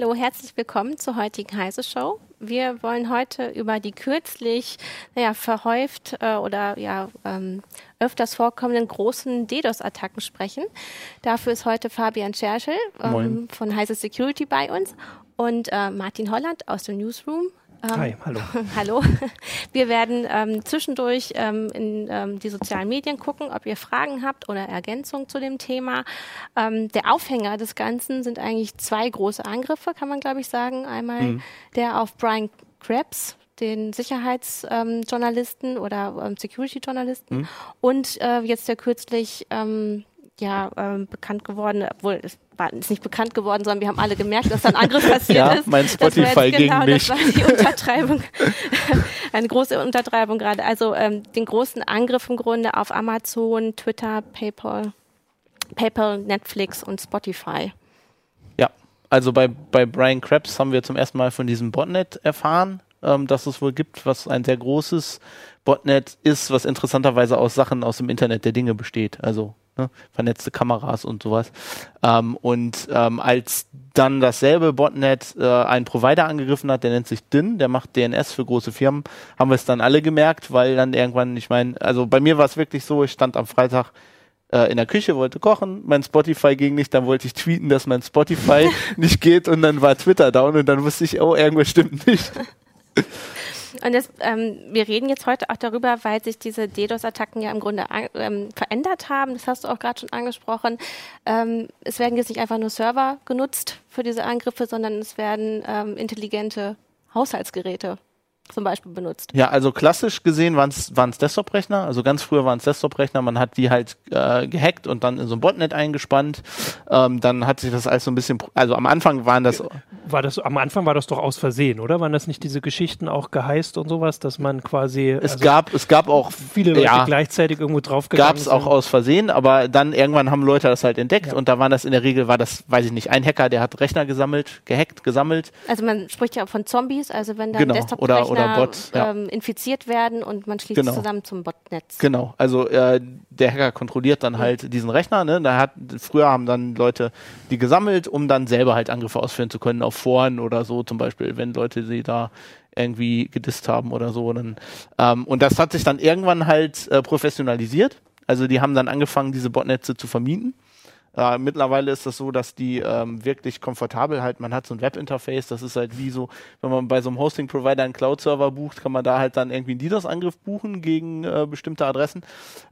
Hallo, herzlich willkommen zur heutigen Heise Show. Wir wollen heute über die kürzlich naja, verhäuft äh, oder ja ähm, öfters vorkommenden großen DDoS-Attacken sprechen. Dafür ist heute Fabian Scherschel ähm, von Heise Security bei uns und äh, Martin Holland aus dem Newsroom. Ähm, Hi, hallo. hallo. Wir werden ähm, zwischendurch ähm, in ähm, die sozialen Medien gucken, ob ihr Fragen habt oder Ergänzungen zu dem Thema. Ähm, der Aufhänger des Ganzen sind eigentlich zwei große Angriffe, kann man glaube ich sagen. Einmal mhm. der auf Brian Krebs, den Sicherheitsjournalisten ähm, oder Security-Journalisten mhm. und äh, jetzt der kürzlich ja ähm, bekannt geworden, obwohl es war ist nicht bekannt geworden, sondern wir haben alle gemerkt, dass da ein Angriff passiert ja, ist. Mein Spotify gegen genau, mich. Das war die Untertreibung, eine große Untertreibung gerade. Also ähm, den großen Angriff im Grunde auf Amazon, Twitter, PayPal, PayPal, Netflix und Spotify. Ja, also bei bei Brian Krebs haben wir zum ersten Mal von diesem Botnet erfahren, ähm, dass es wohl gibt, was ein sehr großes Botnet ist, was interessanterweise aus Sachen aus dem Internet der Dinge besteht. Also ne? vernetzte Kameras und sowas. Ähm, und ähm, als dann dasselbe Botnet äh, einen Provider angegriffen hat, der nennt sich DIN, der macht DNS für große Firmen, haben wir es dann alle gemerkt, weil dann irgendwann, ich meine, also bei mir war es wirklich so, ich stand am Freitag äh, in der Küche, wollte kochen, mein Spotify ging nicht, dann wollte ich tweeten, dass mein Spotify nicht geht und dann war Twitter down und dann wusste ich, oh, irgendwas stimmt nicht. Und das, ähm, wir reden jetzt heute auch darüber, weil sich diese DDoS-Attacken ja im Grunde ähm, verändert haben. Das hast du auch gerade schon angesprochen. Ähm, es werden jetzt nicht einfach nur Server genutzt für diese Angriffe, sondern es werden ähm, intelligente Haushaltsgeräte zum Beispiel benutzt? Ja, also klassisch gesehen waren es Desktop-Rechner. Also ganz früher waren es Desktop-Rechner. Man hat die halt äh, gehackt und dann in so ein Botnet eingespannt. Ähm, dann hat sich das alles so ein bisschen, also am Anfang waren das. War das, am Anfang war das doch aus Versehen, oder? Waren das nicht diese Geschichten auch geheißt und sowas, dass man quasi. Es also gab, es gab auch viele Leute ja, gleichzeitig irgendwo draufgegangen Gab es auch aus Versehen, aber dann irgendwann haben Leute das halt entdeckt ja. und da waren das in der Regel, war das, weiß ich nicht, ein Hacker, der hat Rechner gesammelt, gehackt, gesammelt. Also man spricht ja auch von Zombies, also wenn da genau. Desktop-Rechner oder Bots, ja. ähm, infiziert werden und man schließt genau. zusammen zum Botnetz. Genau, also äh, der Hacker kontrolliert dann halt diesen Rechner. Ne? Da hat, früher haben dann Leute die gesammelt, um dann selber halt Angriffe ausführen zu können auf Foren oder so zum Beispiel, wenn Leute sie da irgendwie gedisst haben oder so. Dann, ähm, und das hat sich dann irgendwann halt äh, professionalisiert. Also die haben dann angefangen, diese Botnetze zu vermieten. Äh, mittlerweile ist das so, dass die ähm, wirklich komfortabel halt, man hat so ein Webinterface, das ist halt wie so, wenn man bei so einem Hosting-Provider einen Cloud-Server bucht, kann man da halt dann irgendwie einen DDoS-Angriff buchen gegen äh, bestimmte Adressen.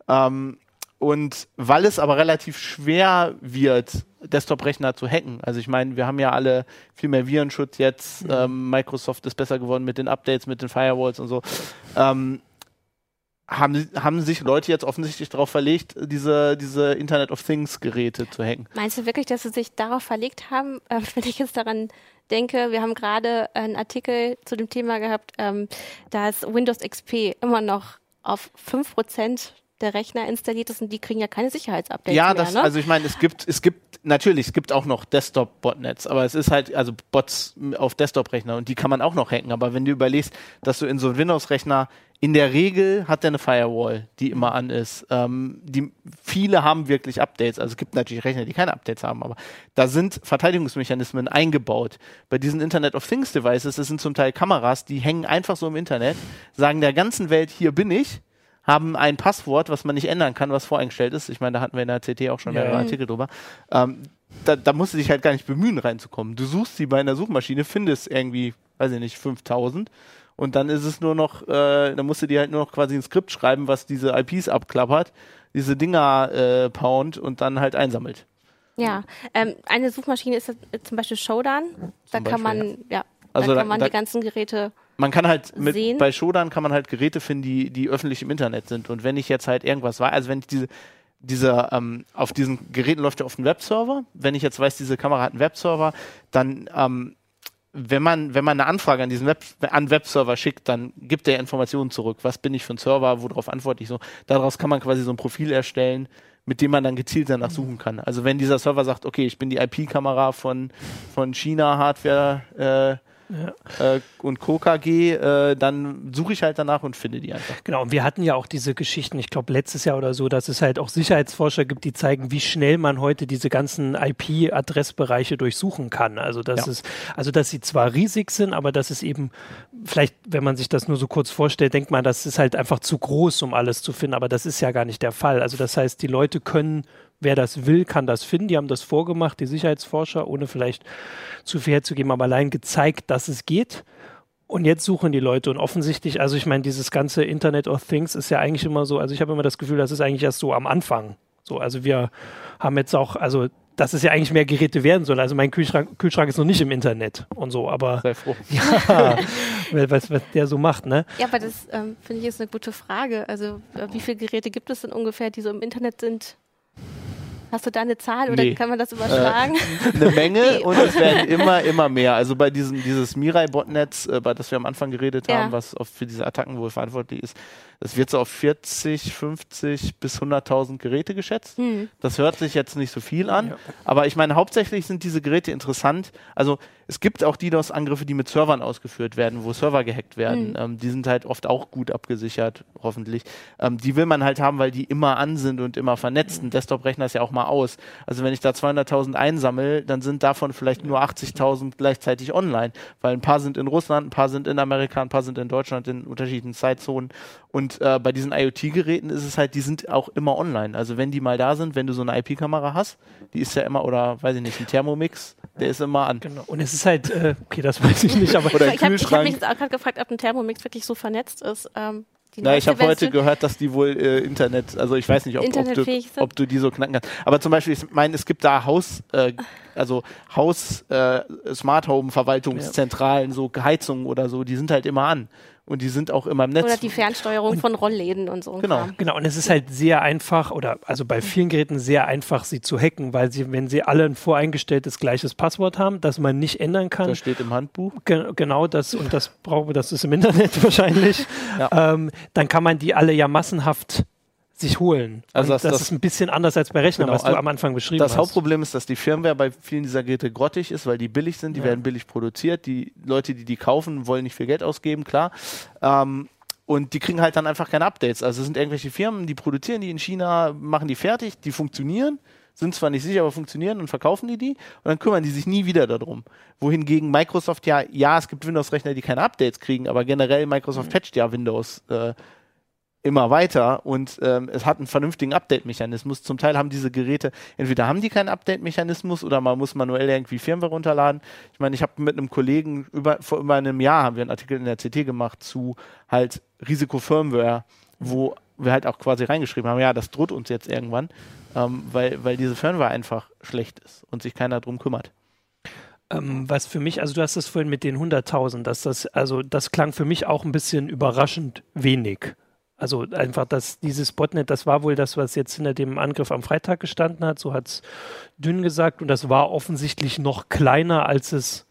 Ähm, und weil es aber relativ schwer wird, Desktop-Rechner zu hacken, also ich meine, wir haben ja alle viel mehr Virenschutz jetzt, mhm. ähm, Microsoft ist besser geworden mit den Updates, mit den Firewalls und so, ähm, haben, haben sich Leute jetzt offensichtlich darauf verlegt, diese, diese Internet of Things Geräte zu hacken. Meinst du wirklich, dass sie sich darauf verlegt haben? Äh, wenn ich jetzt daran denke, wir haben gerade einen Artikel zu dem Thema gehabt, ähm, dass Windows XP immer noch auf 5% der Rechner installiert ist und die kriegen ja keine Sicherheitsupdates ja, mehr. das, ne? also ich meine, es gibt, es gibt natürlich, es gibt auch noch Desktop-Botnets, aber es ist halt, also Bots auf Desktop-Rechner und die kann man auch noch hacken. Aber wenn du überlegst, dass du in so einem Windows-Rechner in der Regel hat er eine Firewall, die immer an ist. Ähm, die, viele haben wirklich Updates. Also es gibt natürlich Rechner, die keine Updates haben, aber da sind Verteidigungsmechanismen eingebaut. Bei diesen Internet of Things Devices, das sind zum Teil Kameras, die hängen einfach so im Internet, sagen der ganzen Welt, hier bin ich haben ein Passwort, was man nicht ändern kann, was voreingestellt ist. Ich meine, da hatten wir in der CT auch schon ja. mehrere Artikel drüber. Ähm, da, da musst du dich halt gar nicht bemühen, reinzukommen. Du suchst sie bei einer Suchmaschine, findest irgendwie, weiß ich nicht, 5000 und dann ist es nur noch, äh, dann musst du dir halt nur noch quasi ein Skript schreiben, was diese IPs abklappert, diese Dinger äh, pound und dann halt einsammelt. Ja, ähm, eine Suchmaschine ist zum Beispiel Showdown. Da kann man, ja, ja also da kann man da, die ganzen Geräte man kann halt mit, sehen. bei Shodan kann man halt Geräte finden, die, die öffentlich im Internet sind. Und wenn ich jetzt halt irgendwas weiß, also wenn ich diese, dieser, ähm, auf diesen Geräten läuft ja auf einem Webserver. Wenn ich jetzt weiß, diese Kamera hat einen Webserver, dann, ähm, wenn man, wenn man eine Anfrage an diesen Web, an Webserver schickt, dann gibt er Informationen zurück. Was bin ich für ein Server? Worauf antworte ich so? Daraus kann man quasi so ein Profil erstellen, mit dem man dann gezielt danach suchen kann. Also wenn dieser Server sagt, okay, ich bin die IP-Kamera von, von China Hardware, äh, äh, und Co. KG, äh, dann suche ich halt danach und finde die einfach. Genau, und wir hatten ja auch diese Geschichten, ich glaube letztes Jahr oder so, dass es halt auch Sicherheitsforscher gibt, die zeigen, wie schnell man heute diese ganzen IP-Adressbereiche durchsuchen kann. Also dass Ja. es, also dass sie zwar riesig sind, aber dass es eben, vielleicht, wenn man sich das nur so kurz vorstellt, denkt man, das ist halt einfach zu groß, um alles zu finden, aber das ist ja gar nicht der Fall. Also das heißt, die Leute können Wer das will, kann das finden. Die haben das vorgemacht, die Sicherheitsforscher, ohne vielleicht zu viel herzugeben, aber allein gezeigt, dass es geht. Und jetzt suchen die Leute und offensichtlich, also ich meine, dieses ganze Internet of Things ist ja eigentlich immer so, also ich habe immer das Gefühl, das ist eigentlich erst so am Anfang. So, also wir haben jetzt auch, also dass es ja eigentlich mehr Geräte werden soll. Also mein Kühlschrank, Kühlschrank ist noch nicht im Internet und so, aber Sei froh. ja, was, was der so macht, ne? Ja, aber das ähm, finde ich ist eine gute Frage. Also äh, wie viele Geräte gibt es denn ungefähr, die so im Internet sind? Hast du da eine Zahl oder Nee. kann man das überschlagen? eine Menge Nee. und es werden immer, immer mehr. Also bei diesem dieses Mirai-Botnetz, äh, bei das wir am Anfang geredet Ja. haben, was auf, für diese Attacken wohl verantwortlich ist, das wird so auf 40, 50 bis 100.000 Geräte geschätzt. Hm. Das hört sich jetzt nicht so viel an, Ja. aber ich meine, hauptsächlich sind diese Geräte interessant. Also es gibt auch DDoS-Angriffe, die mit Servern ausgeführt werden, wo Server gehackt werden. Mhm. Ähm, die sind halt oft auch gut abgesichert, hoffentlich. Ähm, die will man halt haben, weil die immer an sind und immer vernetzt. Ein Desktop-Rechner ist ja auch mal aus. Also wenn ich da 200.000 einsammle, dann sind davon vielleicht nur 80.000 gleichzeitig online, weil ein paar sind in Russland, ein paar sind in Amerika, ein paar sind in Deutschland in unterschiedlichen Zeitzonen. Und äh, bei diesen IoT-Geräten ist es halt, die sind auch immer online. Also wenn die mal da sind, wenn du so eine IP-Kamera hast, die ist ja immer, oder weiß ich nicht, ein Thermomix, der ist immer an. Genau. Und es ist halt, äh, okay, das weiß ich nicht, aber Oder ich habe hab mich jetzt auch gerade gefragt, ob ein Thermomix wirklich so vernetzt ist. Ähm, die Na, ich habe heute gehört, dass die wohl äh, Internet, also ich weiß nicht, ob, ob, du, ob du die so knacken kannst. Aber zum Beispiel, ich meine, es gibt da Haus, äh, also Haus, äh, Smart Home Verwaltungszentralen, so Heizungen oder so, die sind halt immer an. Und die sind auch immer im Netz. Oder die Fernsteuerung von Rollläden und so. Genau. Kram. Genau, und es ist halt sehr einfach, oder also bei vielen Geräten sehr einfach, sie zu hacken, weil sie, wenn sie alle ein voreingestelltes gleiches Passwort haben, das man nicht ändern kann, das steht im Handbuch. Ge genau das, und das brauchen wir, das ist im Internet wahrscheinlich, Ja. ähm, dann kann man die alle ja massenhaft sich holen. Also das- das, das- ist ein bisschen anders als bei Rechnern, Genau, was du also am Anfang beschrieben Das hast. Hauptproblem ist, dass die Firmware bei vielen dieser Geräte grottig ist, weil die billig sind, die Ja. werden billig produziert. Die Leute, die die kaufen, wollen nicht viel Geld ausgeben, klar. Ähm, und die kriegen halt dann einfach keine Updates. Also es sind irgendwelche Firmen, die produzieren die in China, machen die fertig, die funktionieren, sind zwar nicht sicher, aber funktionieren und verkaufen die die und dann kümmern die sich nie wieder darum. Wohingegen Microsoft ja, ja, es gibt Windows-Rechner, die keine Updates kriegen, aber generell Microsoft patcht ja Windows äh, immer weiter und ähm, es hat einen vernünftigen Update-Mechanismus. Zum Teil haben diese Geräte, entweder haben die keinen Update-Mechanismus oder man muss manuell irgendwie Firmware runterladen. Ich meine, ich habe mit einem Kollegen über, vor über einem Jahr haben wir einen Artikel in der CT gemacht zu halt Risiko-Firmware, wo wir halt auch quasi reingeschrieben haben, ja, das droht uns jetzt irgendwann, ähm, weil, weil diese Firmware einfach schlecht ist und sich keiner drum kümmert. Ähm, was für mich, also du hast es vorhin mit den 100.000, dass das, also das klang für mich auch ein bisschen überraschend wenig. Also einfach, dass dieses Botnet, das war wohl das, was jetzt hinter dem Angriff am Freitag gestanden hat, so hat es Dünn gesagt, und das war offensichtlich noch kleiner, als es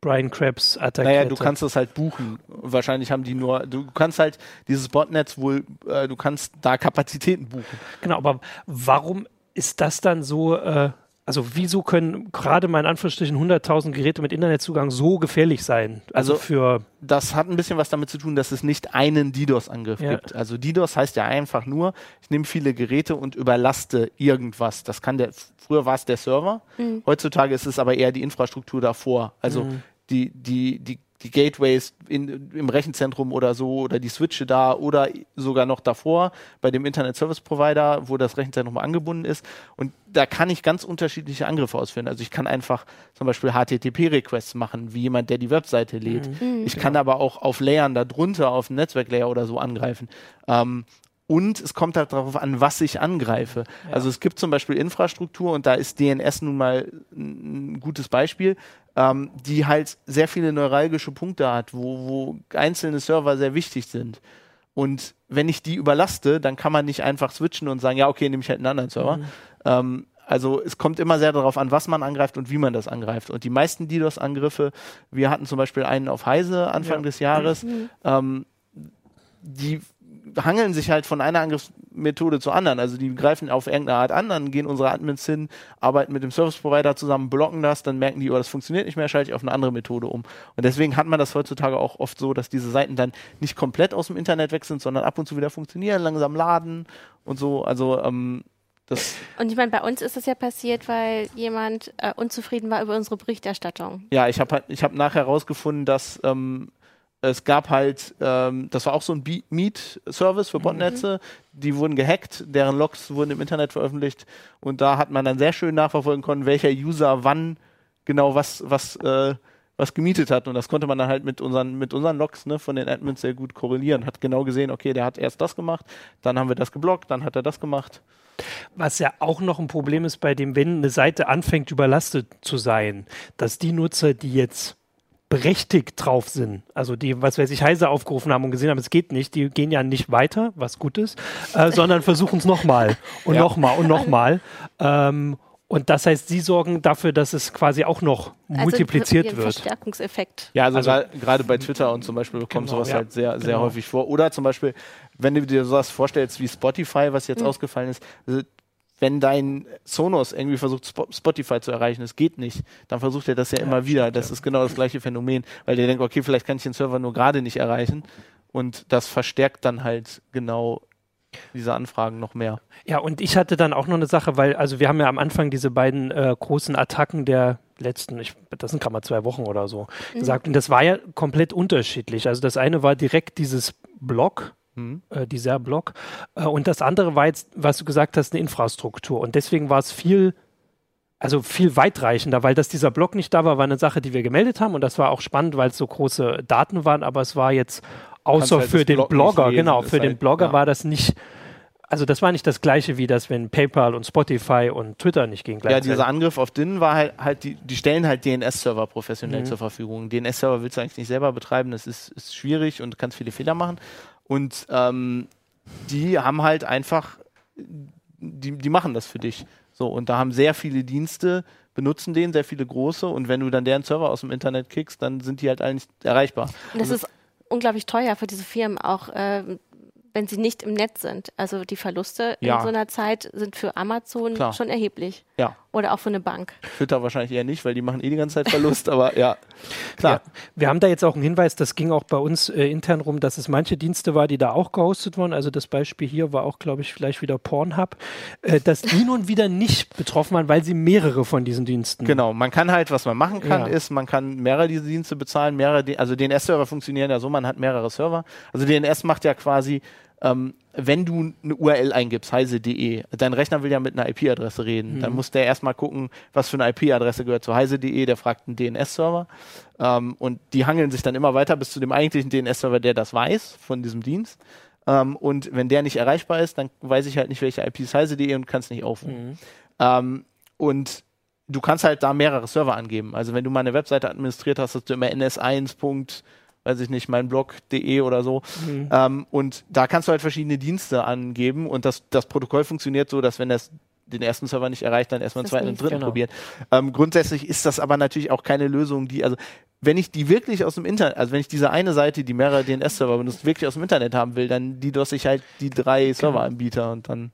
Brian Krebs attackiert Naja, du kannst das halt buchen. Wahrscheinlich haben die nur, du kannst halt dieses Botnetz wohl, äh, du kannst da Kapazitäten buchen. Genau, aber warum ist das dann so, äh, also wieso können gerade mal in Anführungsstrichen 100.000 Geräte mit Internetzugang so gefährlich sein? Also, Also- für, das hat ein bisschen was damit zu tun, dass es nicht einen DDoS-Angriff Ja. gibt. Also DDoS heißt ja einfach nur, ich nehme viele Geräte und überlaste irgendwas. Das kann der, früher war es der Server, heutzutage ist es aber eher die Infrastruktur davor. Also Mhm. die, die, die, die Gateways in, im Rechenzentrum oder so oder die Switche da oder sogar noch davor bei dem Internet Service Provider, wo das Rechenzentrum angebunden ist. Und da kann ich ganz unterschiedliche Angriffe ausführen. Also ich kann einfach zum Beispiel HTTP-Requests machen, wie jemand, der die Webseite lädt. Ich kann aber auch auf Layern darunter, auf dem Netzwerklayer oder so angreifen. Ähm, und es kommt halt darauf an, was ich angreife. Also es gibt zum Beispiel Infrastruktur und da ist DNS nun mal ein gutes Beispiel, ähm, die halt sehr viele neuralgische Punkte hat, wo, wo einzelne Server sehr wichtig sind. Und wenn ich die überlaste, dann kann man nicht einfach switchen und sagen, ja, okay, nehme ich halt einen anderen Server. Ähm, also es kommt immer sehr darauf an, was man angreift und wie man das angreift. Und die meisten DDoS-Angriffe, wir hatten zum Beispiel einen auf Heise Anfang Ja. des Jahres, ähm, die hangeln sich halt von einer Angriffsmethode zur anderen. Also die greifen auf irgendeine Art an, dann gehen unsere Admins hin, arbeiten mit dem Service Provider zusammen, blocken das, dann merken die, oh, das funktioniert nicht mehr, schalte ich auf eine andere Methode um. Und deswegen hat man das heutzutage auch oft so, dass diese Seiten dann nicht komplett aus dem Internet weg sind, sondern ab und zu wieder funktionieren, langsam laden und so. Also ähm, das und ich meine, bei uns ist das ja passiert, weil jemand äh, unzufrieden war über unsere Berichterstattung. Ja, ich habe halt, ich habe nachher herausgefunden, dass ähm, es gab halt, ähm, das war auch so ein Meet-Service für Botnetze, mhm. die wurden gehackt, deren Logs wurden im Internet veröffentlicht und da hat man dann sehr schön nachverfolgen können, welcher User wann genau was, was, äh, was gemietet hat. Und das konnte man dann halt mit unseren, mit unseren Logs ne, von den Admins sehr gut korrelieren. Hat genau gesehen, okay, der hat erst das gemacht, dann haben wir das geblockt, dann hat er das gemacht. Was ja auch noch ein Problem ist bei dem, wenn eine Seite anfängt überlastet zu sein, dass die Nutzer, die jetzt berechtigt drauf sind, also die, was weiß ich, Heise aufgerufen haben und gesehen haben, es geht nicht, die gehen ja nicht weiter, was gut ist, äh, sondern versuchen es nochmal und ja. nochmal und nochmal. Ähm, und das heißt, Sie sorgen dafür, dass es quasi auch noch also multipliziert wird. Verstärkungseffekt. Ja, also, also gerade bei Twitter und zum Beispiel kommt genau, sowas ja. halt sehr, sehr genau. häufig vor. Oder zum Beispiel, wenn du dir sowas vorstellst wie Spotify, was jetzt mhm. ausgefallen ist, also wenn dein Sonos irgendwie versucht, Spotify zu erreichen, es geht nicht, dann versucht er das ja, ja immer wieder. Das ja. ist genau das gleiche Phänomen, weil der denkt, okay, vielleicht kann ich den Server nur gerade nicht erreichen. Und das verstärkt dann halt genau diese Anfragen noch mehr. Ja, und ich hatte dann auch noch eine Sache, weil, also wir haben ja am Anfang diese beiden äh, großen Attacken der letzten, ich, das sind gerade mal zwei Wochen oder so, mhm. gesagt. Und das war ja komplett unterschiedlich. Also das eine war direkt dieses Block, Mhm. Äh, dieser Block. Äh, und das andere war jetzt, was du gesagt hast, eine Infrastruktur. Und deswegen war es viel, also viel weitreichender, weil dass dieser Block nicht da war, war eine Sache, die wir gemeldet haben. Und das war auch spannend, weil es so große Daten waren. Aber es war jetzt außer halt für den Blog Blogger, genau, für den halt, Blogger ja. war das nicht also das war nicht das gleiche wie das, wenn PayPal und Spotify und Twitter nicht gegen Ja, dieser Angriff auf DIN war halt, halt die, die stellen halt DNS-Server professionell mhm. zur Verfügung. DNS-Server willst du eigentlich nicht selber betreiben, das ist, ist schwierig und du kannst viele Fehler machen. Und ähm, die haben halt einfach, die, die machen das für dich. So, und da haben sehr viele Dienste, benutzen den, sehr viele große, und wenn du dann deren Server aus dem Internet kickst, dann sind die halt alle nicht erreichbar. Und das also, ist unglaublich teuer für diese Firmen auch. Äh, wenn sie nicht im Netz sind. Also die Verluste ja. in so einer Zeit sind für Amazon Klar. schon erheblich. Ja. Oder auch für eine Bank. Twitter wahrscheinlich eher nicht, weil die machen eh die ganze Zeit Verlust, aber ja, klar. Ja. Wir haben da jetzt auch einen Hinweis, das ging auch bei uns äh, intern rum, dass es manche Dienste war, die da auch gehostet wurden. Also das Beispiel hier war auch, glaube ich, vielleicht wieder Pornhub, äh, dass die nun wieder nicht betroffen waren, weil sie mehrere von diesen Diensten. Genau, man kann halt, was man machen kann, ja. ist, man kann mehrere diese Dienste bezahlen, mehrere, also DNS-Server funktionieren ja so, man hat mehrere Server. Also DNS macht ja quasi ähm, wenn du eine URL eingibst, heise.de, dein Rechner will ja mit einer IP-Adresse reden, mhm. dann muss der erstmal gucken, was für eine IP-Adresse gehört zu heise.de, der fragt einen DNS-Server ähm, und die hangeln sich dann immer weiter bis zu dem eigentlichen DNS-Server, der das weiß von diesem Dienst. Ähm, und wenn der nicht erreichbar ist, dann weiß ich halt nicht, welche IP ist heise.de und kann es nicht aufrufen. Mhm. Ähm, und du kannst halt da mehrere Server angeben. Also wenn du mal eine Webseite administriert hast, hast du immer ns1 weiß ich nicht, mein Blog.de oder so. Mhm. Ähm, und da kannst du halt verschiedene Dienste angeben und das, das Protokoll funktioniert so, dass wenn das den ersten Server nicht erreicht, dann erstmal einen zweiten und dritten genau. probieren. Ähm, grundsätzlich ist das aber natürlich auch keine Lösung, die, also wenn ich die wirklich aus dem Internet, also wenn ich diese eine Seite, die mehrere DNS-Server benutzt, wirklich aus dem Internet haben will, dann die DOS ich halt die drei genau. Serveranbieter und dann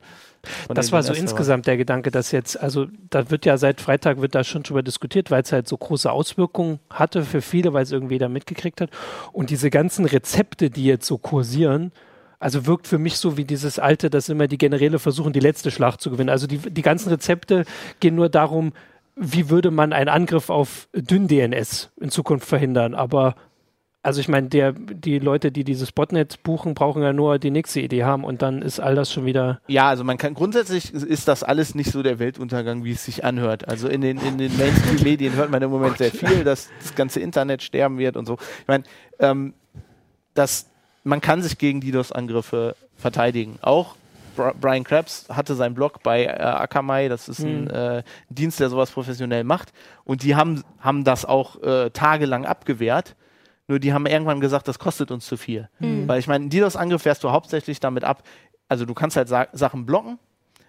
das war so insgesamt der Gedanke, dass jetzt, also da wird ja seit Freitag wird da schon drüber diskutiert, weil es halt so große Auswirkungen hatte für viele, weil es irgendwie da mitgekriegt hat. Und diese ganzen Rezepte, die jetzt so kursieren, also wirkt für mich so wie dieses alte, dass immer die Generäle versuchen, die letzte Schlacht zu gewinnen. Also die, die ganzen Rezepte gehen nur darum, wie würde man einen Angriff auf Dünn-DNS in Zukunft verhindern. Aber also ich meine, der, die Leute, die dieses Botnet buchen, brauchen ja nur die nächste Idee haben und dann ist all das schon wieder. Ja, also man kann grundsätzlich ist das alles nicht so der Weltuntergang, wie es sich anhört. Also in den, in den Mainstream-Medien hört man im Moment sehr viel, dass das ganze Internet sterben wird und so. Ich meine, ähm, das, man kann sich gegen DDoS-Angriffe verteidigen. Auch Brian Krebs hatte seinen Blog bei äh, Akamai, das ist ein mhm. äh, Dienst, der sowas professionell macht. Und die haben, haben das auch äh, tagelang abgewehrt nur die haben irgendwann gesagt, das kostet uns zu viel. Mhm. Weil ich meine, DDoS-Angriff wärst du hauptsächlich damit ab, also du kannst halt Sa Sachen blocken,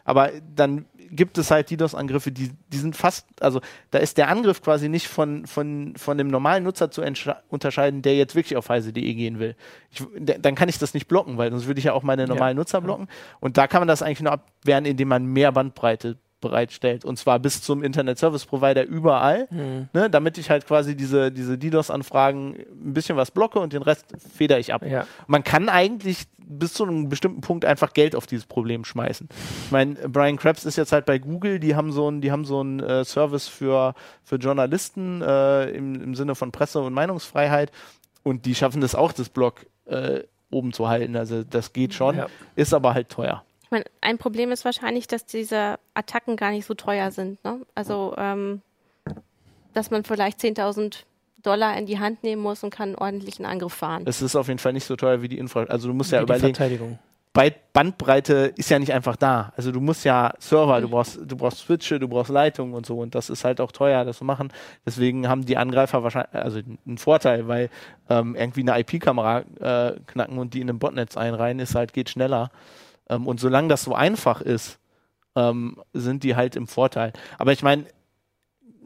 aber dann gibt es halt DDoS-Angriffe, die, die sind fast, also da ist der Angriff quasi nicht von, von, von dem normalen Nutzer zu unterscheiden, der jetzt wirklich auf heise.de gehen will. Ich, dann kann ich das nicht blocken, weil sonst würde ich ja auch meine normalen ja. Nutzer blocken. Und da kann man das eigentlich nur abwehren, indem man mehr Bandbreite bereitstellt. Und zwar bis zum Internet Service Provider überall, mhm. ne, damit ich halt quasi diese, diese DDoS-Anfragen ein bisschen was blocke und den Rest feder ich ab. Ja. Man kann eigentlich bis zu einem bestimmten Punkt einfach Geld auf dieses Problem schmeißen. Ich meine, Brian Krebs ist jetzt halt bei Google, die haben so einen, die haben so einen äh, Service für, für Journalisten äh, im, im Sinne von Presse- und Meinungsfreiheit und die schaffen das auch, das Blog äh, oben zu halten. Also das geht schon, ja. ist aber halt teuer meine, ein Problem ist wahrscheinlich, dass diese Attacken gar nicht so teuer sind. Ne? Also, ähm, dass man vielleicht 10.000 Dollar in die Hand nehmen muss und kann einen ordentlichen Angriff fahren. Es ist auf jeden Fall nicht so teuer wie die Infrastruktur. Also du musst wie ja überlegen. Bandbreite ist ja nicht einfach da. Also du musst ja Server, du brauchst, du brauchst Switche, du brauchst Leitungen und so und das ist halt auch teuer, das zu machen. Deswegen haben die Angreifer wahrscheinlich also einen Vorteil, weil ähm, irgendwie eine IP-Kamera äh, knacken und die in ein Botnetz einreihen, ist halt geht schneller. Ähm, und solange das so einfach ist, ähm, sind die halt im Vorteil. Aber ich meine,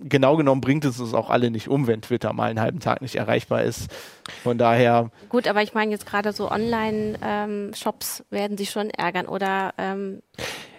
genau genommen bringt es uns auch alle nicht um, wenn Twitter mal einen halben Tag nicht erreichbar ist. Von daher. Gut, aber ich meine jetzt gerade so Online-Shops ähm, werden sich schon ärgern oder ähm,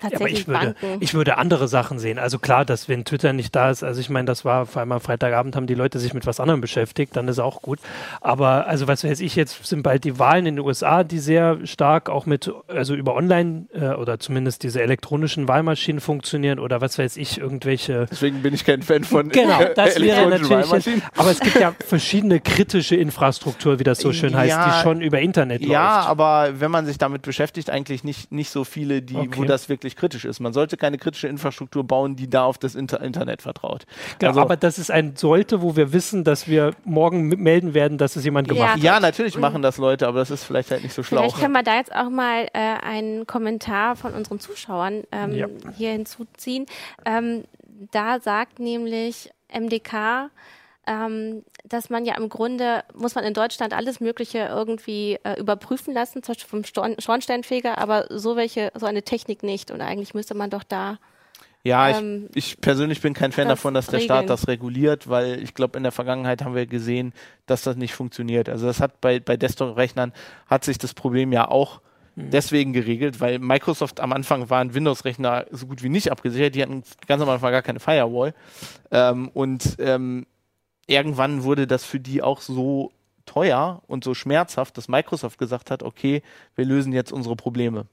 tatsächlich ja, aber ich würde, Banken. ich würde andere Sachen sehen. Also klar, dass wenn Twitter nicht da ist, also ich meine, das war vor allem am Freitagabend haben die Leute sich mit was anderem beschäftigt, dann ist auch gut. Aber also was weiß ich jetzt, sind bald die Wahlen in den USA, die sehr stark auch mit, also über Online äh, oder zumindest diese elektronischen Wahlmaschinen funktionieren oder was weiß ich, irgendwelche. Deswegen bin ich kein Fan von genau, das wäre natürlich. Aber es gibt ja verschiedene kritische Infrastruktur, wie das so schön heißt, ja, die schon über Internet ja, läuft. Ja, aber wenn man sich damit beschäftigt, eigentlich nicht, nicht so viele, die, okay. wo das wirklich wirklich kritisch ist. Man sollte keine kritische Infrastruktur bauen, die da auf das Inter Internet vertraut. Genau, also, aber das ist ein sollte, wo wir wissen, dass wir morgen melden werden, dass es jemand gemacht ja. hat. Ja, natürlich machen das Leute, aber das ist vielleicht halt nicht so schlau. Vielleicht können wir da jetzt auch mal äh, einen Kommentar von unseren Zuschauern ähm, ja. hier hinzuziehen. Ähm, da sagt nämlich MDK, ähm, dass man ja im Grunde, muss man in Deutschland alles Mögliche irgendwie äh, überprüfen lassen, zum Beispiel vom Storn Schornsteinfeger, aber so welche, so eine Technik nicht. Und eigentlich müsste man doch da ja, ähm, ich, ich, persönlich bin kein Fan das davon, dass der regeln. Staat das reguliert, weil ich glaube, in der Vergangenheit haben wir gesehen, dass das nicht funktioniert. Also das hat bei, bei Desktop-Rechnern hat sich das Problem ja auch mhm. deswegen geregelt, weil Microsoft am Anfang waren Windows-Rechner so gut wie nicht abgesichert. Die hatten ganz am Anfang gar keine Firewall. Ähm, und ähm, irgendwann wurde das für die auch so teuer und so schmerzhaft, dass Microsoft gesagt hat, okay, wir lösen jetzt unsere Probleme.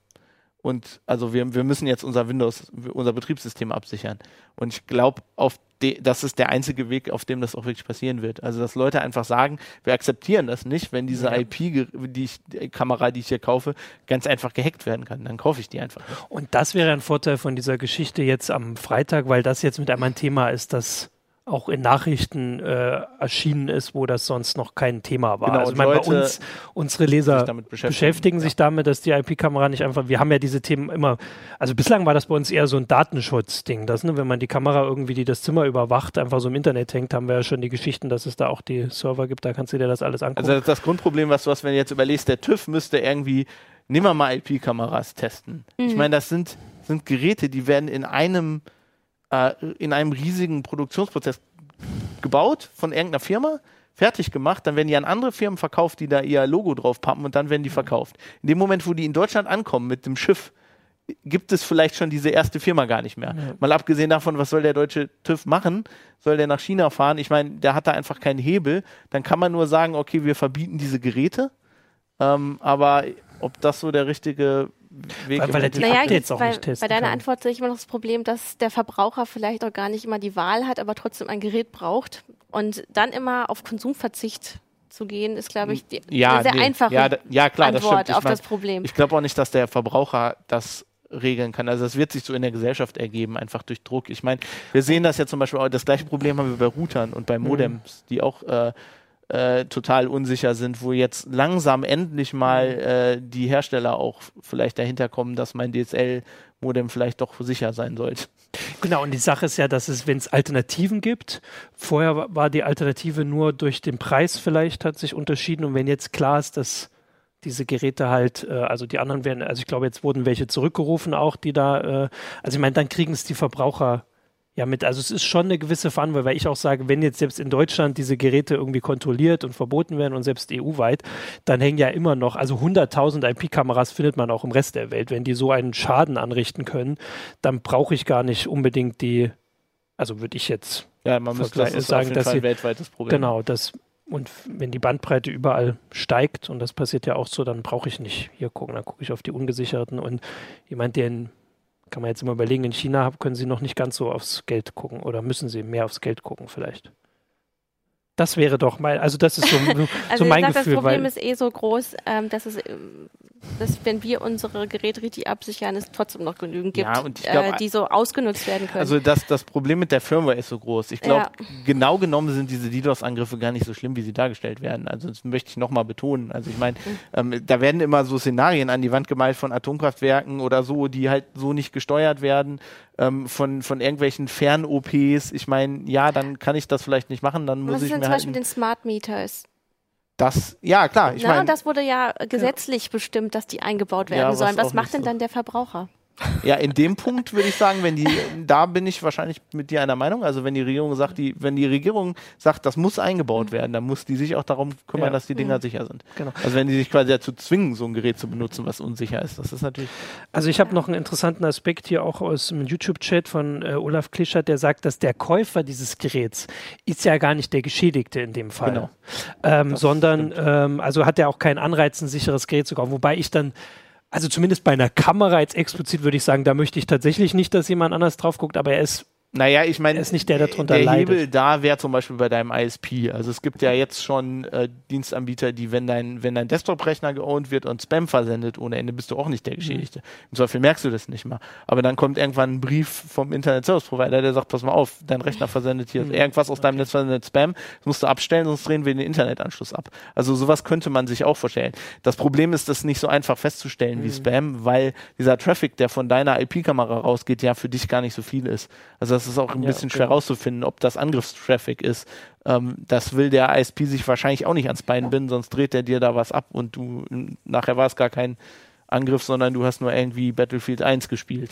Und also wir, wir müssen jetzt unser Windows, unser Betriebssystem absichern. Und ich glaube, auf das ist der einzige Weg, auf dem das auch wirklich passieren wird. Also dass Leute einfach sagen, wir akzeptieren das nicht, wenn diese ja. IP, die, ich, die Kamera, die ich hier kaufe, ganz einfach gehackt werden kann. Dann kaufe ich die einfach. Und das wäre ein Vorteil von dieser Geschichte jetzt am Freitag, weil das jetzt mit einmal ein Thema ist, das auch in Nachrichten äh, erschienen ist, wo das sonst noch kein Thema war. Genau, also ich meine, bei uns, unsere Leser sich beschäftigen, beschäftigen sich ja. damit, dass die IP-Kamera nicht einfach, wir haben ja diese Themen immer, also bislang war das bei uns eher so ein Datenschutzding, das, ne, wenn man die Kamera irgendwie, die das Zimmer überwacht, einfach so im Internet hängt, haben wir ja schon die Geschichten, dass es da auch die Server gibt, da kannst du dir das alles angucken. Also das Grundproblem, was du hast, wenn du jetzt überlegst, der TÜV müsste irgendwie, nimm mal IP-Kameras testen. Mhm. Ich meine, das sind, sind Geräte, die werden in einem äh, in einem riesigen Produktionsprozess gebaut von irgendeiner Firma, fertig gemacht, dann werden die an andere Firmen verkauft, die da ihr Logo drauf pappen und dann werden die verkauft. In dem Moment, wo die in Deutschland ankommen mit dem Schiff, gibt es vielleicht schon diese erste Firma gar nicht mehr. Ja. Mal abgesehen davon, was soll der deutsche TÜV machen? Soll der nach China fahren? Ich meine, der hat da einfach keinen Hebel. Dann kann man nur sagen, okay, wir verbieten diese Geräte. Ähm, aber ob das so der richtige Weg weil, weil er die naja, Updates auch bei, nicht testen Bei deiner kann. Antwort sehe ich immer noch das Problem, dass der Verbraucher vielleicht auch gar nicht immer die Wahl hat, aber trotzdem ein Gerät braucht und dann immer auf Konsumverzicht zu gehen, ist, glaube ich, die, ja, eine sehr nee, einfache ja, ja, klar, Antwort das auf mein, das Problem. Ich glaube auch nicht, dass der Verbraucher das regeln kann. Also das wird sich so in der Gesellschaft ergeben, einfach durch Druck. Ich meine, wir sehen das ja zum Beispiel auch, das gleiche Problem haben wir bei Routern und bei mhm. Modems, die auch äh, äh, total unsicher sind, wo jetzt langsam endlich mal mhm. äh, die Hersteller auch vielleicht dahinter kommen, dass mein DSL-Modem vielleicht doch sicher sein sollte. Genau, und die Sache ist ja, dass es, wenn es Alternativen gibt, vorher war die Alternative nur durch den Preis vielleicht, hat sich unterschieden und wenn jetzt klar ist, dass diese Geräte halt, äh, also die anderen werden, also ich glaube, jetzt wurden welche zurückgerufen auch, die da, äh, also ich meine, dann kriegen es die Verbraucher ja mit, also es ist schon eine gewisse Verantwortung, weil ich auch sage, wenn jetzt selbst in Deutschland diese Geräte irgendwie kontrolliert und verboten werden und selbst EU-weit, dann hängen ja immer noch, also 100.000 IP-Kameras findet man auch im Rest der Welt. Wenn die so einen Schaden anrichten können, dann brauche ich gar nicht unbedingt die, also würde ich jetzt ja, man müsste das ist sagen, dass Fall sie, ein weltweites Problem. genau, das und wenn die Bandbreite überall steigt, und das passiert ja auch so, dann brauche ich nicht hier gucken, dann gucke ich auf die ungesicherten und jemand, der in kann man jetzt immer überlegen, in China können sie noch nicht ganz so aufs Geld gucken oder müssen sie mehr aufs Geld gucken vielleicht. Das wäre doch mein, also das ist so, so Also mein ich sag, Gefühl. das Problem ist eh so groß, ähm, dass es, ähm, dass wenn wir unsere Geräte richtig absichern, es trotzdem noch genügend gibt, Ja, glaub, äh, die so ausgenutzt werden können. Also das, das Problem mit der Firmware ist so groß. Ich glaube, Ja. genau genommen sind diese DDoS-Angriffe gar nicht so schlimm, wie sie dargestellt werden. Also das möchte ich nochmal betonen. Also ich meine, Mhm. ähm, da werden immer so Szenarien an die Wand gemalt von Atomkraftwerken oder so, die halt so nicht gesteuert werden, ähm, von, von irgendwelchen Fern-OPs. Ich meine, ja, dann kann ich das vielleicht nicht machen, dann muss Was ist ich denn mir zum halt Beispiel den Smart Meters? Das, ja klar, ich Na, meine, das wurde ja gesetzlich bestimmt, dass die eingebaut werden Ja, sollen. Was macht denn so. dann der Verbraucher? Ja, in dem Punkt würde ich sagen, wenn die, da bin ich wahrscheinlich mit dir einer Meinung. Also wenn die Regierung sagt, die, wenn die Regierung sagt, das muss eingebaut werden, dann muss die sich auch darum kümmern, Ja. dass die Dinger sicher sind. Genau. Also wenn die sich quasi dazu zwingen, so ein Gerät zu benutzen, was unsicher ist, das ist natürlich. Also ich habe noch einen interessanten Aspekt hier auch aus dem YouTube-Chat von äh, Olaf Klischert, der sagt, dass der Käufer dieses Geräts ist ja gar nicht der Geschädigte in dem Fall. Genau. Ähm, sondern, ähm, also hat er auch keinen Anreiz, ein sicheres Gerät zu kaufen. Wobei ich dann, also zumindest bei einer Kamera jetzt explizit würde ich sagen, da möchte ich tatsächlich nicht, dass jemand anders drauf guckt, aber er ist Naja, ich meine, ist nicht der, der drunter der leidet. Hebel da wäre zum Beispiel bei deinem ISP. Also es gibt ja jetzt schon äh, Dienstanbieter, die, wenn dein, wenn dein Desktop-Rechner geowned wird und Spam versendet ohne Ende, bist du auch nicht der Geschädigte. Mhm. Im Zweifel merkst du das nicht mal. Aber dann kommt irgendwann ein Brief vom Internet Service Provider, der sagt, pass mal auf, dein Rechner versendet hier Mhm. irgendwas aus deinem Netz versendet Spam, das musst du abstellen, sonst drehen wir den Internetanschluss ab. Also sowas könnte man sich auch vorstellen. Das Problem ist, das nicht so einfach festzustellen Mhm. wie Spam, weil dieser Traffic, der von deiner IP-Kamera rausgeht, ja für dich gar nicht so viel ist. Also das ist auch ein Ja, bisschen okay. schwer rauszufinden, ob das Angriffstraffic ist. Ähm, das will der ISP sich wahrscheinlich auch nicht ans Bein binden, sonst dreht er dir da was ab und du nachher war es gar kein Angriff, sondern du hast nur irgendwie Battlefield 1 gespielt.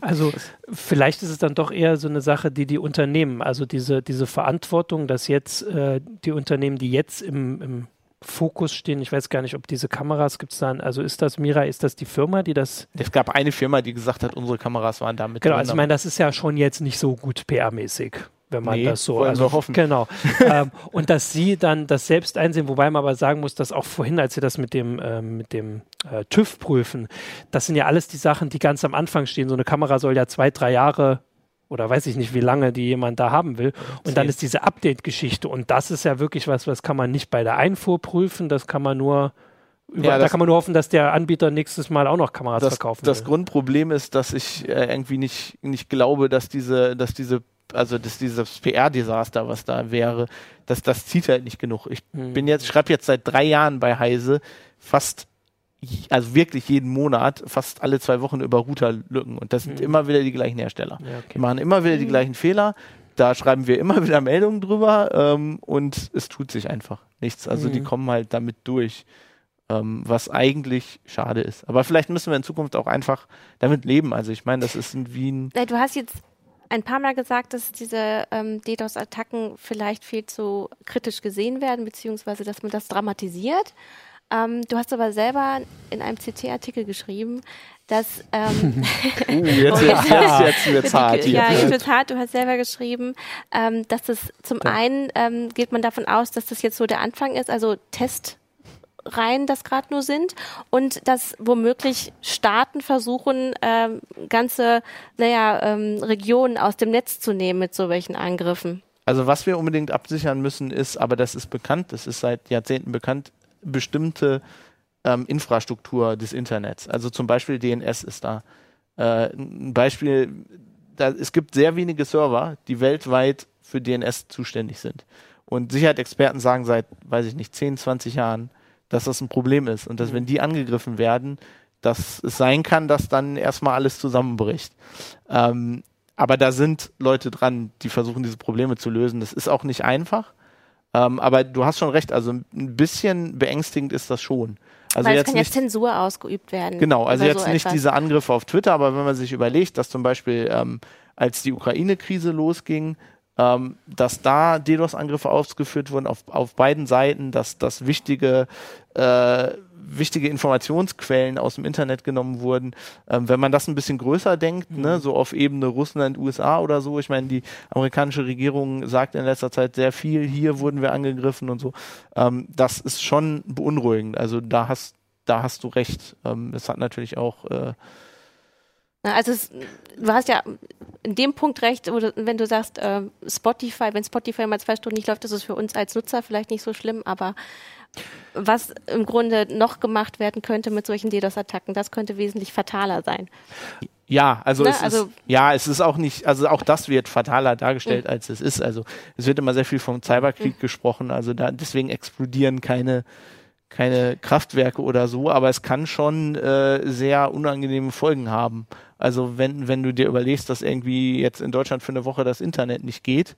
Also vielleicht ist es dann doch eher so eine Sache, die die Unternehmen, also diese, diese Verantwortung, dass jetzt äh, die Unternehmen, die jetzt im, im Fokus stehen, ich weiß gar nicht, ob diese Kameras gibt es dann, also ist das Mira, ist das die Firma, die das, Es gab eine Firma, die gesagt hat, unsere Kameras waren damit genau, also ich meine, das ist ja schon jetzt nicht so gut PR-mäßig. Wenn man Nee, das so, also hoffen. genau. ähm, und dass sie dann das selbst einsehen, wobei man aber sagen muss, dass auch vorhin, als sie das mit dem, ähm, mit dem äh, TÜV prüfen, das sind ja alles die Sachen, die ganz am Anfang stehen. So eine Kamera soll ja zwei, drei Jahre oder weiß ich nicht, wie lange die jemand da haben will. Und dann ist diese Update-Geschichte. Und das ist ja wirklich was, was kann man nicht bei der Einfuhr prüfen, das kann man nur über, Ja, da das- kann man nur hoffen, dass der Anbieter nächstes Mal auch noch Kameras das, verkaufen das will. Grundproblem ist, dass ich äh, irgendwie nicht, nicht glaube, dass diese, dass diese, also dass dieses PR-Desaster, was da wäre, dass das zieht halt nicht genug. Ich Hm. bin jetzt, schreibe jetzt seit drei Jahren bei Heise fast, also wirklich jeden Monat, fast alle zwei Wochen über Routerlücken und das sind Hm. immer wieder die gleichen Hersteller. Ja, okay. Die machen immer wieder die gleichen Fehler. Da schreiben wir immer wieder Meldungen drüber ähm, und es tut sich einfach nichts. Also die Mhm. kommen halt damit durch, ähm, was eigentlich schade ist. Aber vielleicht müssen wir in Zukunft auch einfach damit leben. Also ich meine, das ist ein- wie ein Äh, Du hast jetzt ein paar Mal gesagt, dass diese ähm, DDoS-Attacken vielleicht viel zu kritisch gesehen werden, beziehungsweise dass man das dramatisiert. Ähm, du hast aber selber in einem CT-Artikel geschrieben, dass ähm, Uh, jetzt, jetzt, jetzt, jetzt wird's hart hier. Ja, jetzt wird's hart. Du hast selber geschrieben, ähm, dass das zum einen ähm, geht man davon aus, dass das jetzt so der Anfang ist, also Testreihen das gerade nur sind und dass womöglich Staaten versuchen, ähm, ganze, naja, ähm, Regionen aus dem Netz zu nehmen mit so welchen Angriffen. Also was wir unbedingt absichern müssen ist, aber das ist bekannt, das ist seit Jahrzehnten bekannt, bestimmte ähm, Infrastruktur des Internets. Also zum Beispiel DNS ist da. Äh, ein Beispiel, da, es gibt sehr wenige Server, die weltweit für DNS zuständig sind. Und Sicherheitsexperten sagen seit, weiß ich nicht, 10, 20 Jahren, dass das ein Problem ist und dass wenn die angegriffen werden, dass es sein kann, dass dann erstmal alles zusammenbricht. Ähm, aber da sind Leute dran, die versuchen, diese Probleme zu lösen. Das ist auch nicht einfach. Ähm, aber du hast schon recht, also ein bisschen beängstigend ist das schon. Also Weil es jetzt kann jetzt Zensur ausgeübt werden. Genau, also jetzt so nicht etwas. diese Angriffe auf Twitter, aber wenn man sich überlegt, dass zum Beispiel, ähm, als die Ukraine-Krise losging, ähm, dass da DDoS-Angriffe ausgeführt wurden auf, auf beiden Seiten, dass, dass wichtige, äh, wichtige Informationsquellen aus dem Internet genommen wurden. Ähm, wenn man das ein bisschen größer denkt, ne, so auf Ebene Russland, USA oder so, ich meine, die amerikanische Regierung sagt in letzter Zeit sehr viel, hier wurden wir angegriffen und so. Ähm, das ist schon beunruhigend. Also da hast da hast du recht. Ähm, es hat natürlich auch äh, Also es, du hast ja in dem Punkt recht, du, wenn du sagst, äh, Spotify, wenn Spotify mal zwei Stunden nicht läuft, ist es für uns als Nutzer vielleicht nicht so schlimm, aber was im Grunde noch gemacht werden könnte mit solchen DDoS-Attacken, das könnte wesentlich fataler sein. Ja, also, Ne, es also- ist, ja, es ist auch nicht, also auch das wird fataler dargestellt, als es ist. Also es wird immer sehr viel vom Cyberkrieg gesprochen, also da deswegen explodieren keine keine Kraftwerke oder so, aber es kann schon äh, sehr unangenehme Folgen haben. Also wenn wenn du dir überlegst, dass irgendwie jetzt in Deutschland für eine Woche das Internet nicht geht,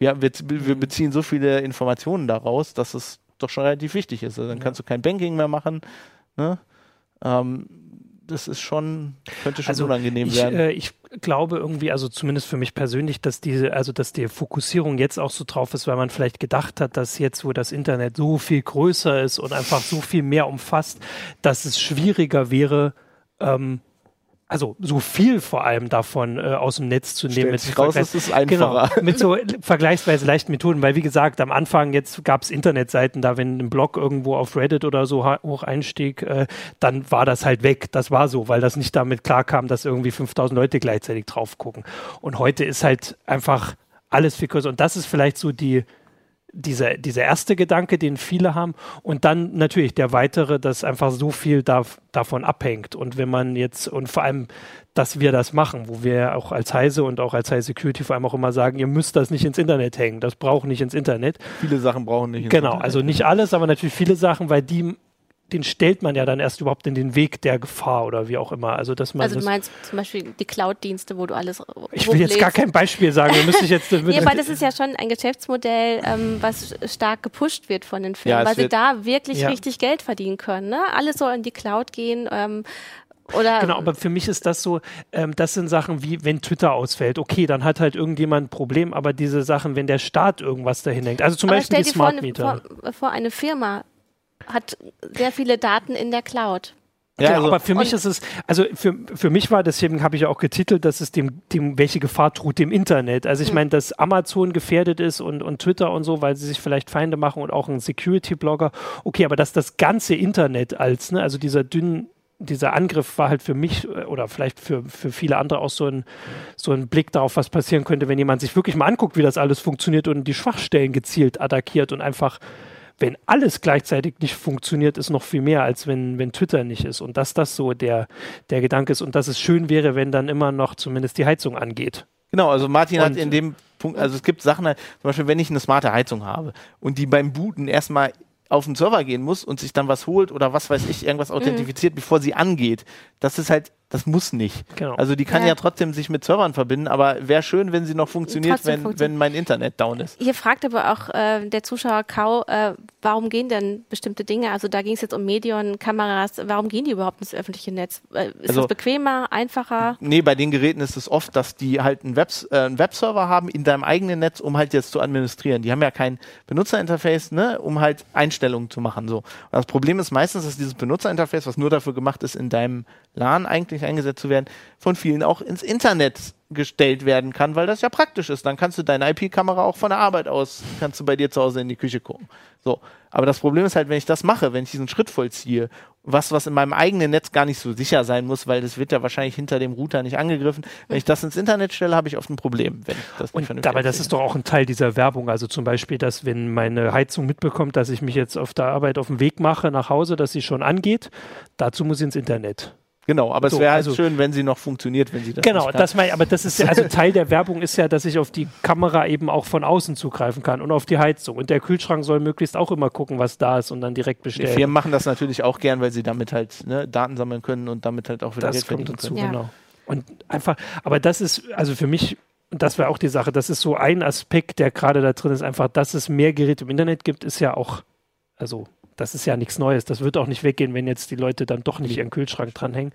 wir, wir, wir beziehen so viele Informationen daraus, dass es doch schon relativ wichtig ist. Also dann kannst du kein Banking mehr machen. Ne? Ähm, das ist schon, könnte schon Also unangenehm ich, werden. äh, ich glaube irgendwie, also zumindest für mich persönlich, dass diese, also dass die Fokussierung jetzt auch so drauf ist, weil man vielleicht gedacht hat, dass jetzt, wo das Internet so viel größer ist und einfach so viel mehr umfasst, dass es schwieriger wäre, ähm, also so viel vor allem davon äh, aus dem Netz zu nehmen. Stellt mit raus, es ist einfacher. Genau, mit so vergleichsweise leichten Methoden, weil wie gesagt, am Anfang jetzt gab es Internetseiten, da wenn ein Blog irgendwo auf Reddit oder so hoch einstieg, äh, dann war das halt weg. Das war so, weil das nicht damit klarkam, dass irgendwie 5000 Leute gleichzeitig drauf gucken. Und heute ist halt einfach alles viel größer. Und das ist vielleicht so die, dieser, dieser erste Gedanke, den viele haben. Und dann natürlich der weitere, dass einfach so viel da, davon abhängt. Und wenn man jetzt, und vor allem, dass wir das machen, wo wir auch als Heise und auch als Heise Security vor allem auch immer sagen, ihr müsst das nicht ins Internet hängen. Das braucht nicht ins Internet. Viele Sachen brauchen nicht. ins Genau, Internet. also nicht alles, aber natürlich viele Sachen, weil die, den stellt man ja dann erst überhaupt in den Weg der Gefahr oder wie auch immer. Also, dass man Also du das, meinst zum Beispiel die Cloud-Dienste, wo du alles ich will jetzt gar kein Beispiel sagen, da müsste ich jetzt. Nee, aber das ist ja schon ein Geschäftsmodell, ähm, was stark gepusht wird von den Firmen, Ja, weil sie da wirklich Ja. richtig Geld verdienen können. Ne? Alles soll in die Cloud gehen. Ähm, oder Genau, aber für mich ist das so, ähm, das sind Sachen wie, wenn Twitter ausfällt, okay, dann hat halt irgendjemand ein Problem, aber diese Sachen, wenn der Staat irgendwas dahin hängt, also zum aber Beispiel stell die dir vor, Smart Meter. vor, vor, eine Firma hat sehr viele Daten in der Cloud. Ja, genau, also, aber für mich ist es, also für, für mich war, deswegen habe ich ja auch getitelt, dass es dem, dem, welche Gefahr droht dem Internet. Also Hm. ich meine, dass Amazon gefährdet ist und, und Twitter und so, weil sie sich vielleicht Feinde machen und auch ein Security-Blogger. Okay, aber dass das ganze Internet als, ne, also dieser dünnen dieser Angriff war halt für mich äh, oder vielleicht für, für viele andere auch so ein, so ein Blick darauf, was passieren könnte, wenn jemand sich wirklich mal anguckt, wie das alles funktioniert und die Schwachstellen gezielt attackiert und einfach, wenn alles gleichzeitig nicht funktioniert, ist noch viel mehr, als wenn, wenn Twitter nicht ist. Und dass das so der, der Gedanke ist und dass es schön wäre, wenn dann immer noch zumindest die Heizung angeht. genau, also Martin hat Und- in dem Punkt, also es gibt Sachen, zum Beispiel, wenn ich eine smarte Heizung habe und die beim Booten erstmal auf den Server gehen muss und sich dann was holt oder was weiß ich, Mhm. irgendwas authentifiziert, bevor sie angeht. Das ist halt, das muss nicht. Genau. Also die kann ja. Ja. trotzdem sich mit Servern verbinden, aber wäre schön, wenn sie noch funktioniert, Trotzdem wenn, funktioniert. wenn mein Internet down ist. Hier fragt aber auch äh, der Zuschauer Kau, äh, warum gehen denn bestimmte Dinge? Also da ging es jetzt um Medien, Kameras. Warum gehen die überhaupt ins öffentliche Netz? Äh, ist Also- das bequemer, einfacher? Nee, bei den Geräten ist es oft, dass die halt einen, Webs äh, einen Webserver haben in deinem eigenen Netz, um halt jetzt zu administrieren. Die haben ja kein Benutzerinterface, ne, um halt Einstellungen zu machen. So. Und das Problem ist meistens, dass dieses Benutzerinterface, was nur dafür gemacht ist, in deinem LAN eigentlich eingesetzt zu werden, von vielen auch ins Internet gestellt werden kann, weil das ja praktisch ist. Dann kannst du deine IP-Kamera auch von der Arbeit aus, kannst du bei dir zu Hause in die Küche gucken. So. Aber das Problem ist halt, wenn ich das mache, wenn ich diesen Schritt vollziehe, was, was in meinem eigenen Netz gar nicht so sicher sein muss, weil das wird ja wahrscheinlich hinter dem Router nicht angegriffen. Wenn ich das ins Internet stelle, habe ich oft ein Problem, wenn ich das nicht Und aber das ist doch auch ein Teil dieser Werbung. Also zum Beispiel, dass wenn meine Heizung mitbekommt, dass ich mich jetzt auf der Arbeit auf den Weg mache nach Hause, dass sie schon angeht, dazu muss ich ins Internet. Genau, aber So, es wäre halt also- schön, wenn sie noch funktioniert, wenn sie das Genau, das mein, aber das ist ja, also Teil der Werbung ist ja, dass ich auf die Kamera eben auch von außen zugreifen kann und auf die Heizung. Und der Kühlschrank soll möglichst auch immer gucken, was da ist und dann direkt Die bestellen. Firmen machen das natürlich auch gern, weil sie damit halt ne, Daten sammeln können und damit halt auch wieder das Geld kommt verdienen dazu, können. Genau. Und einfach, aber das ist, also für mich, und das wäre auch die Sache, das ist so ein Aspekt, der gerade da drin ist, einfach, dass es mehr Geräte im Internet gibt, ist ja auch, also das ist ja nichts Neues. Das wird auch nicht weggehen, wenn jetzt die Leute dann doch nicht ihren Kühlschrank dranhängen.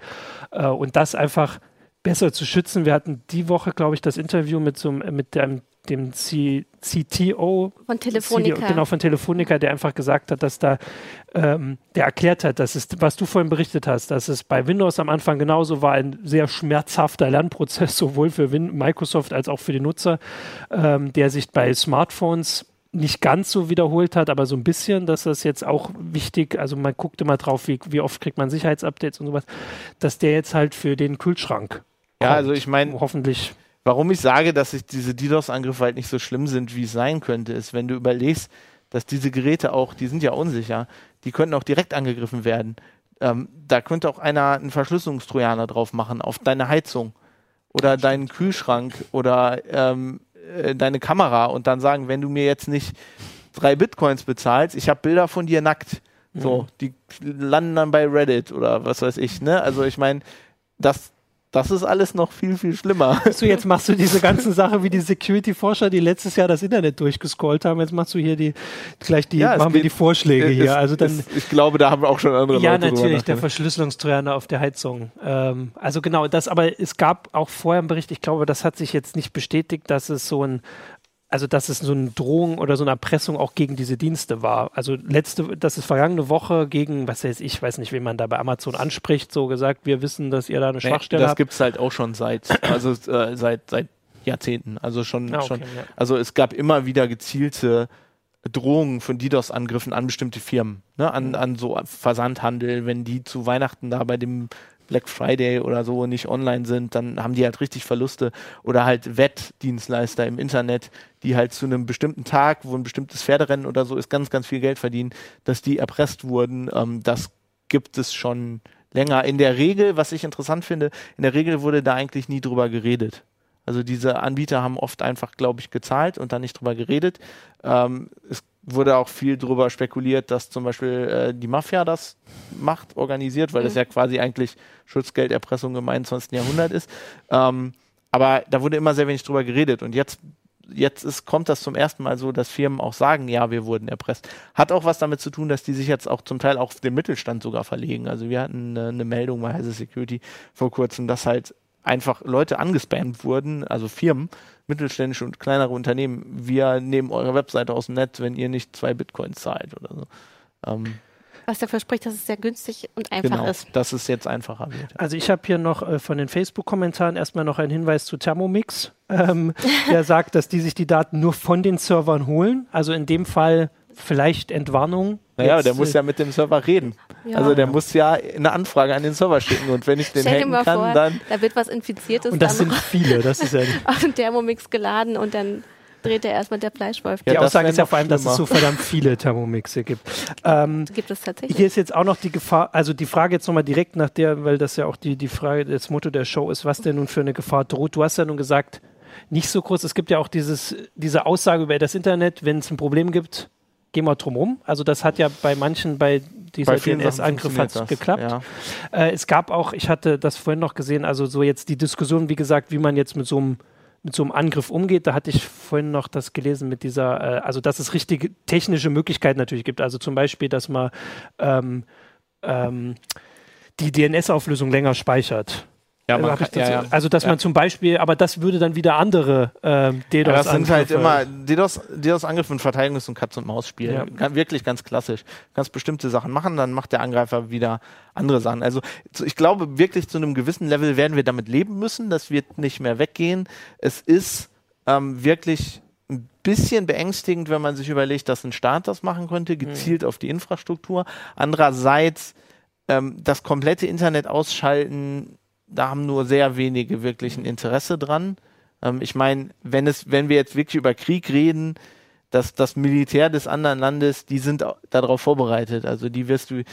Äh, und das einfach besser zu schützen. Wir hatten die Woche, glaube ich, das Interview mit so mit dem, dem C CTO von Telefonica. CDO, genau, von Telefonica, der einfach gesagt hat, dass da, ähm, der erklärt hat, dass es, was du vorhin berichtet hast, dass es bei Windows am Anfang genauso war, ein sehr schmerzhafter Lernprozess, sowohl für Win Microsoft als auch für die Nutzer, ähm, der sich bei Smartphones nicht ganz so wiederholt hat, aber so ein bisschen, dass das jetzt auch wichtig, also man guckt immer drauf, wie, wie oft kriegt man Sicherheitsupdates und sowas, dass der jetzt halt für den Kühlschrank. Ja, kommt. also ich meine, hoffentlich. Warum ich sage, dass ich diese DDoS-Angriffe halt nicht so schlimm sind, wie es sein könnte, ist, wenn du überlegst, dass diese Geräte auch, die sind ja unsicher, die könnten auch direkt angegriffen werden. Ähm, da könnte auch einer einen Verschlüsselungstrojaner drauf machen auf deine Heizung oder deinen Kühlschrank oder ähm, äh, deine Kamera und dann sagen, wenn du mir jetzt nicht drei Bitcoins bezahlst, ich habe Bilder von dir nackt. So, mhm. die landen dann bei Reddit oder was weiß ich, ne? Also ich meine, das, das ist alles noch viel, viel schlimmer. So, jetzt machst du diese ganzen Sachen wie die Security-Forscher, die letztes Jahr das Internet durchgescrollt haben. Jetzt machst du hier die, gleich die, ja, machen wir die Vorschläge es, hier. Also dann, es, ich glaube, da haben wir auch schon andere ja, Leute. Ja, natürlich, der Verschlüsselungstrojaner auf der Heizung. Ähm, also genau, das, aber es gab auch vorher einen Bericht, ich glaube, das hat sich jetzt nicht bestätigt, dass es so ein also dass es so eine Drohung oder so eine Erpressung auch gegen diese Dienste war. Also letzte, das ist vergangene Woche gegen, was weiß ich, weiß nicht, wen man da bei Amazon anspricht, so gesagt, wir wissen, dass ihr da eine Schwachstelle nee, das habt. Das gibt es halt auch schon seit, also äh, seit, seit Jahrzehnten. Also schon, ah, okay, schon ja. also es gab immer wieder gezielte Drohungen von DDoS-Angriffen an bestimmte Firmen, ne, an, mhm. an so Versandhandel, wenn die zu Weihnachten da bei dem Black Friday oder so nicht online sind, dann haben die halt richtig Verluste. Oder halt Wettdienstleister im Internet, die halt zu einem bestimmten Tag, wo ein bestimmtes Pferderennen oder so ist, ganz, ganz viel Geld verdienen, dass die erpresst wurden. Ähm, das gibt es schon länger. In der Regel, was ich interessant finde, in der Regel wurde da eigentlich nie drüber geredet. Also diese Anbieter haben oft einfach, glaube ich, gezahlt und dann nicht drüber geredet. Ähm, es wurde auch viel darüber spekuliert, dass zum Beispiel äh, die Mafia das macht, organisiert, weil mhm. das ja quasi eigentlich Schutzgelderpressung im 21. Jahrhundert ist. Ähm, aber da wurde immer sehr wenig drüber geredet und jetzt jetzt ist, kommt das zum ersten Mal so, dass Firmen auch sagen, ja, wir wurden erpresst. Hat auch was damit zu tun, dass die sich jetzt auch zum Teil auf den Mittelstand sogar verlegen. Also wir hatten eine, eine Meldung bei Heise Security vor kurzem, dass halt einfach Leute angespammt wurden, also Firmen, mittelständische und kleinere Unternehmen, wir nehmen eure Webseite aus dem Netz, wenn ihr nicht zwei Bitcoins zahlt oder so. Ähm, was dafür spricht, dass es sehr günstig und einfach genau, ist. Dass es jetzt einfacher wird. Also ich habe hier noch äh, von den Facebook-Kommentaren erstmal noch einen Hinweis zu Thermomix, ähm, der sagt, dass die sich die Daten nur von den Servern holen. Also in dem Fall vielleicht Entwarnung. Naja, der muss ja mit dem Server reden. Ja. Also der muss ja eine Anfrage an den Server schicken und wenn ich den Stell hacken kann, vor, dann... Da wird was Infiziertes Und das sind viele, das ist ja... auf den Thermomix geladen und dann dreht er erstmal der Fleischwolf. Ja, die Aussage ist ja vor allem, dass es so verdammt viele Thermomixe gibt. Ähm, gibt es tatsächlich. Hier ist jetzt auch noch die Gefahr, also die Frage jetzt nochmal direkt nach der, weil das ja auch die, die Frage, das Motto der Show ist, was denn nun für eine Gefahr droht. Du hast ja nun gesagt, nicht so groß. Es gibt ja auch dieses, diese Aussage über das Internet, wenn es ein Problem gibt, gehen wir drum rum. Also das hat ja bei manchen, bei dieser DNS-Angriff hat geklappt. Ja. Äh, es gab auch, ich hatte das vorhin noch gesehen, also so jetzt die Diskussion, wie gesagt, wie man jetzt mit so einem mit so einem Angriff umgeht. Da hatte ich vorhin noch das gelesen mit dieser, äh, also dass es richtige technische Möglichkeiten natürlich gibt. Also zum Beispiel, dass man ähm, ähm, die DNS-Auflösung länger speichert. Ja, man kann, ja, ja. Also, dass ja. man zum Beispiel, aber das würde dann wieder andere äh, DDoS Das sind halt immer DDoS, DDoS-Angriffe und Verteidigung ist ein Katz-und-Maus-Spiel. Wirklich ganz klassisch. Ganz bestimmte Sachen machen, dann macht der Angreifer wieder andere Sachen. Also ich glaube wirklich zu einem gewissen Level werden wir damit leben müssen. Das wird nicht mehr weggehen. Es ist ähm, wirklich ein bisschen beängstigend, wenn man sich überlegt, dass ein Staat das machen könnte, gezielt mhm. auf die Infrastruktur. Andererseits ähm, das komplette Internet ausschalten da haben nur sehr wenige wirklich ein Interesse dran. Ähm, ich meine, wenn es, wenn wir jetzt wirklich über Krieg reden, dass das Militär des anderen Landes, die sind darauf vorbereitet. Also die wirst du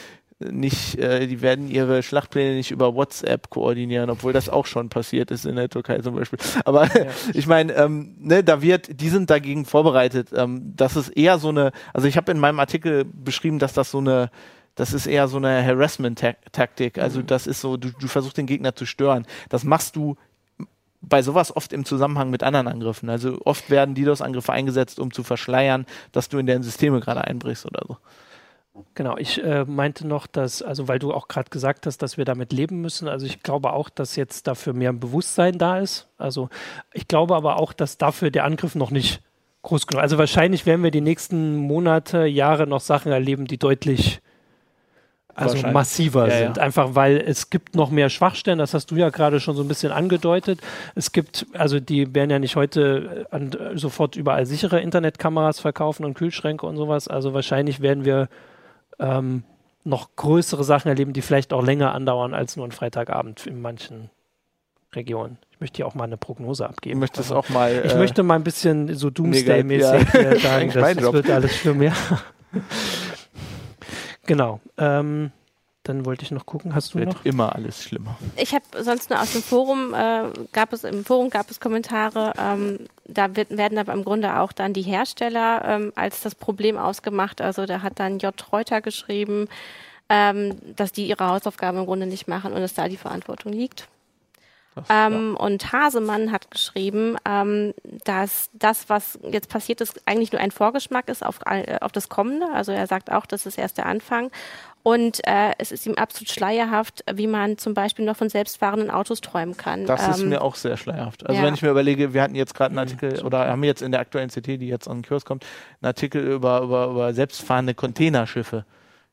nicht, äh, die werden ihre Schlachtpläne nicht über WhatsApp koordinieren, obwohl das auch schon passiert ist in der Türkei zum Beispiel. Aber ja. ich meine, ähm, ne, da wird, die sind dagegen vorbereitet. Ähm, das ist eher so eine, also ich habe in meinem Artikel beschrieben, dass das so eine das ist eher so eine Harassment-Taktik. Also mhm. das ist so, du, du versuchst den Gegner zu stören. Das machst du bei sowas oft im Zusammenhang mit anderen Angriffen. Also oft werden DDoS-Angriffe eingesetzt, um zu verschleiern, dass du in deren Systeme gerade einbrichst oder so. Genau, ich äh, meinte noch, dass, also weil du auch gerade gesagt hast, dass wir damit leben müssen. Also ich glaube auch, dass jetzt dafür mehr Bewusstsein da ist. Also ich glaube aber auch, dass dafür der Angriff noch nicht groß genug. Also wahrscheinlich werden wir die nächsten Monate, Jahre noch Sachen erleben, die deutlich also massiver ja, sind. Ja. Einfach weil es gibt noch mehr Schwachstellen, das hast du ja gerade schon so ein bisschen angedeutet. Es gibt, also die werden ja nicht heute äh, an, sofort überall sichere Internetkameras verkaufen und Kühlschränke und sowas. Also wahrscheinlich werden wir ähm, noch größere Sachen erleben, die vielleicht auch länger andauern als nur ein Freitagabend in manchen Regionen. Ich möchte hier auch mal eine Prognose abgeben. Möchtest also, auch mal. Ich äh, möchte mal ein bisschen so Doomsday-mäßig ja. sagen, das, das wird alles schlimm, ja. Genau. Ähm, dann wollte ich noch gucken, hast du Wird noch? immer alles schlimmer. Ich habe sonst nur aus dem Forum, äh, gab es im Forum gab es Kommentare, ähm, da wird, werden aber im Grunde auch dann die Hersteller ähm, als das Problem ausgemacht. Also da hat dann J. Reuter geschrieben, ähm, dass die ihre Hausaufgaben im Grunde nicht machen und es da die Verantwortung liegt. Ähm, ja. Und Hasemann hat geschrieben, ähm, dass das, was jetzt passiert ist, eigentlich nur ein Vorgeschmack ist auf, äh, auf das Kommende. Also er sagt auch, das ist erst der Anfang. Und äh, es ist ihm absolut schleierhaft, wie man zum Beispiel noch von selbstfahrenden Autos träumen kann. Das ähm, ist mir auch sehr schleierhaft. Also ja. wenn ich mir überlege, wir hatten jetzt gerade einen Artikel oder haben jetzt in der aktuellen CT, die jetzt an den Kurs kommt, einen Artikel über, über, über selbstfahrende Containerschiffe.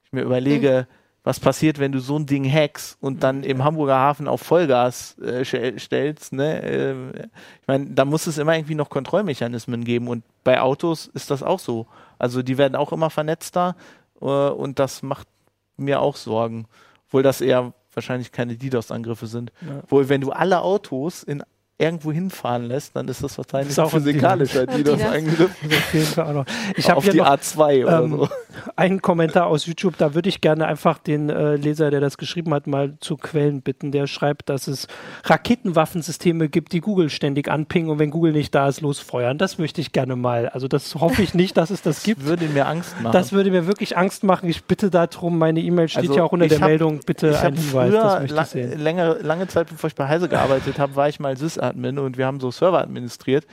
Ich mir überlege, mhm was passiert, wenn du so ein Ding hackst und dann im Hamburger Hafen auf Vollgas äh, stellst. Ne? Äh, ich meine, da muss es immer irgendwie noch Kontrollmechanismen geben und bei Autos ist das auch so. Also die werden auch immer vernetzter äh, und das macht mir auch Sorgen. Obwohl das eher wahrscheinlich keine DDoS-Angriffe sind. Ja. Wohl, wenn du alle Autos in irgendwo hinfahren lässt, dann ist das wahrscheinlich das ist auch physikalischer DDoS-Angriff. Ich habe auf die A2 oder ähm, so. Einen Kommentar aus YouTube, da würde ich gerne einfach den äh, Leser, der das geschrieben hat, mal zu Quellen bitten. Der schreibt, dass es Raketenwaffensysteme gibt, die Google ständig anpingen und wenn Google nicht da ist, losfeuern. Das möchte ich gerne mal. Also das hoffe ich nicht, dass es das gibt. Das würde mir Angst machen. Das würde mir wirklich Angst machen. Ich bitte darum, meine E-Mail steht also ja auch unter der hab, Meldung, bitte ein Hinweis. das möchte ich sehen. Längere, lange Zeit, bevor ich bei Heise gearbeitet habe, war ich mal Sys Sysadmin und wir haben so Server administriert.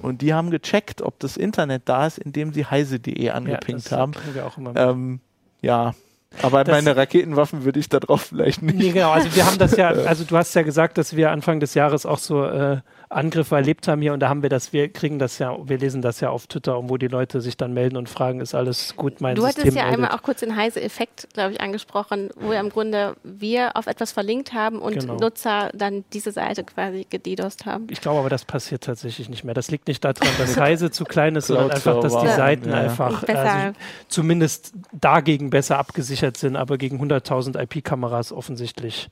Und die haben gecheckt, ob das Internet da ist, indem sie heise.de angepinkt ja, haben. Wir auch immer ähm, ja, aber das meine Raketenwaffen würde ich da drauf vielleicht nicht. Nee, genau, also wir haben das ja, also du hast ja gesagt, dass wir Anfang des Jahres auch so äh, Angriffe erlebt haben hier und da haben wir das, wir kriegen das ja, wir lesen das ja auf Twitter, wo die Leute sich dann melden und fragen, ist alles gut, mein Du System hattest ja meldet. einmal auch kurz den Heise-Effekt, glaube ich, angesprochen, wo ja im Grunde wir auf etwas verlinkt haben und genau. Nutzer dann diese Seite quasi gedidost haben. Ich glaube aber, das passiert tatsächlich nicht mehr. Das liegt nicht daran, dass Heise zu klein ist, sondern einfach, dass die Seiten ja. einfach also, zumindest dagegen besser abgesichert sind, aber gegen 100.000 IP-Kameras offensichtlich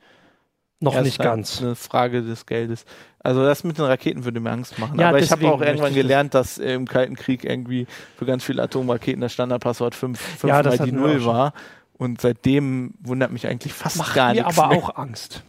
noch ja, nicht ganz. Eine Frage des Geldes. Also das mit den Raketen würde mir Angst machen. Ja, Aber ich habe auch irgendwann gelernt, dass im Kalten Krieg irgendwie für ganz viele Atomraketen das Standardpasswort 5, 5 ja, mal die Null war. Und seitdem wundert mich eigentlich fast Macht gar nichts. aber mehr. auch Angst.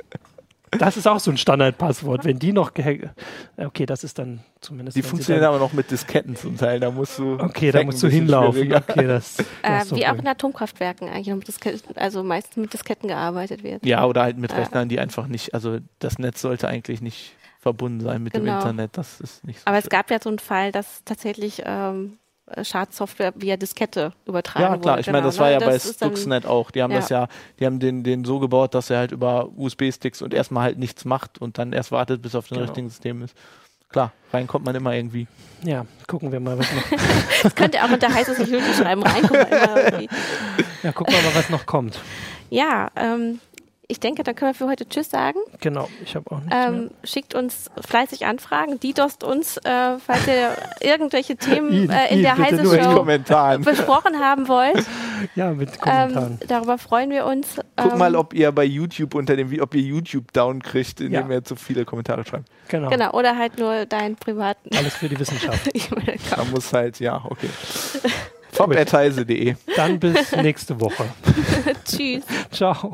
Das ist auch so ein Standardpasswort. Wenn die noch okay, das ist dann zumindest. Die funktionieren aber noch mit Disketten zum Teil. Da musst du. Okay, da musst du hinlaufen. Okay, das, das äh, wie auch in Atomkraftwerken eigentlich mit Disketten, also meistens mit Disketten gearbeitet wird. Ja, oder halt mit Rechnern, die einfach nicht, also das Netz sollte eigentlich nicht verbunden sein mit genau. dem Internet. Das ist nicht so Aber schön. es gab ja so einen Fall, dass tatsächlich ähm, Schadsoftware via Diskette übertragen wurde. Ja, klar. Wurde. Ich meine, das genau, war ja bei Stuxnet auch. Die haben ja. das ja, die haben den, den so gebaut, dass er halt über USB-Sticks und erstmal halt nichts macht und dann erst wartet, bis auf den genau. richtigen System ist. Klar, rein kommt man immer irgendwie. Ja, gucken wir mal, was noch. das könnte auch unter heißes Security schreiben, reinkommen. Ja, gucken wir mal, was noch kommt. Ja, ähm, ich denke, dann können wir für heute Tschüss sagen. Genau, ich habe auch nichts ähm, mehr. Schickt uns fleißig Anfragen, didost uns, äh, falls ihr irgendwelche Themen äh, in ihn, der Heise Show besprochen haben wollt. Ja, mit Kommentaren. Ähm, darüber freuen wir uns. Guck ähm, mal, ob ihr bei YouTube unter dem, ob ihr YouTube down kriegt, indem ja. ihr zu viele Kommentare schreibt. Genau. Genau, oder halt nur deinen privaten. Alles für die Wissenschaft. da muss halt, ja, okay. Vom.heise.de. Dann bis nächste Woche. Tschüss. Ciao.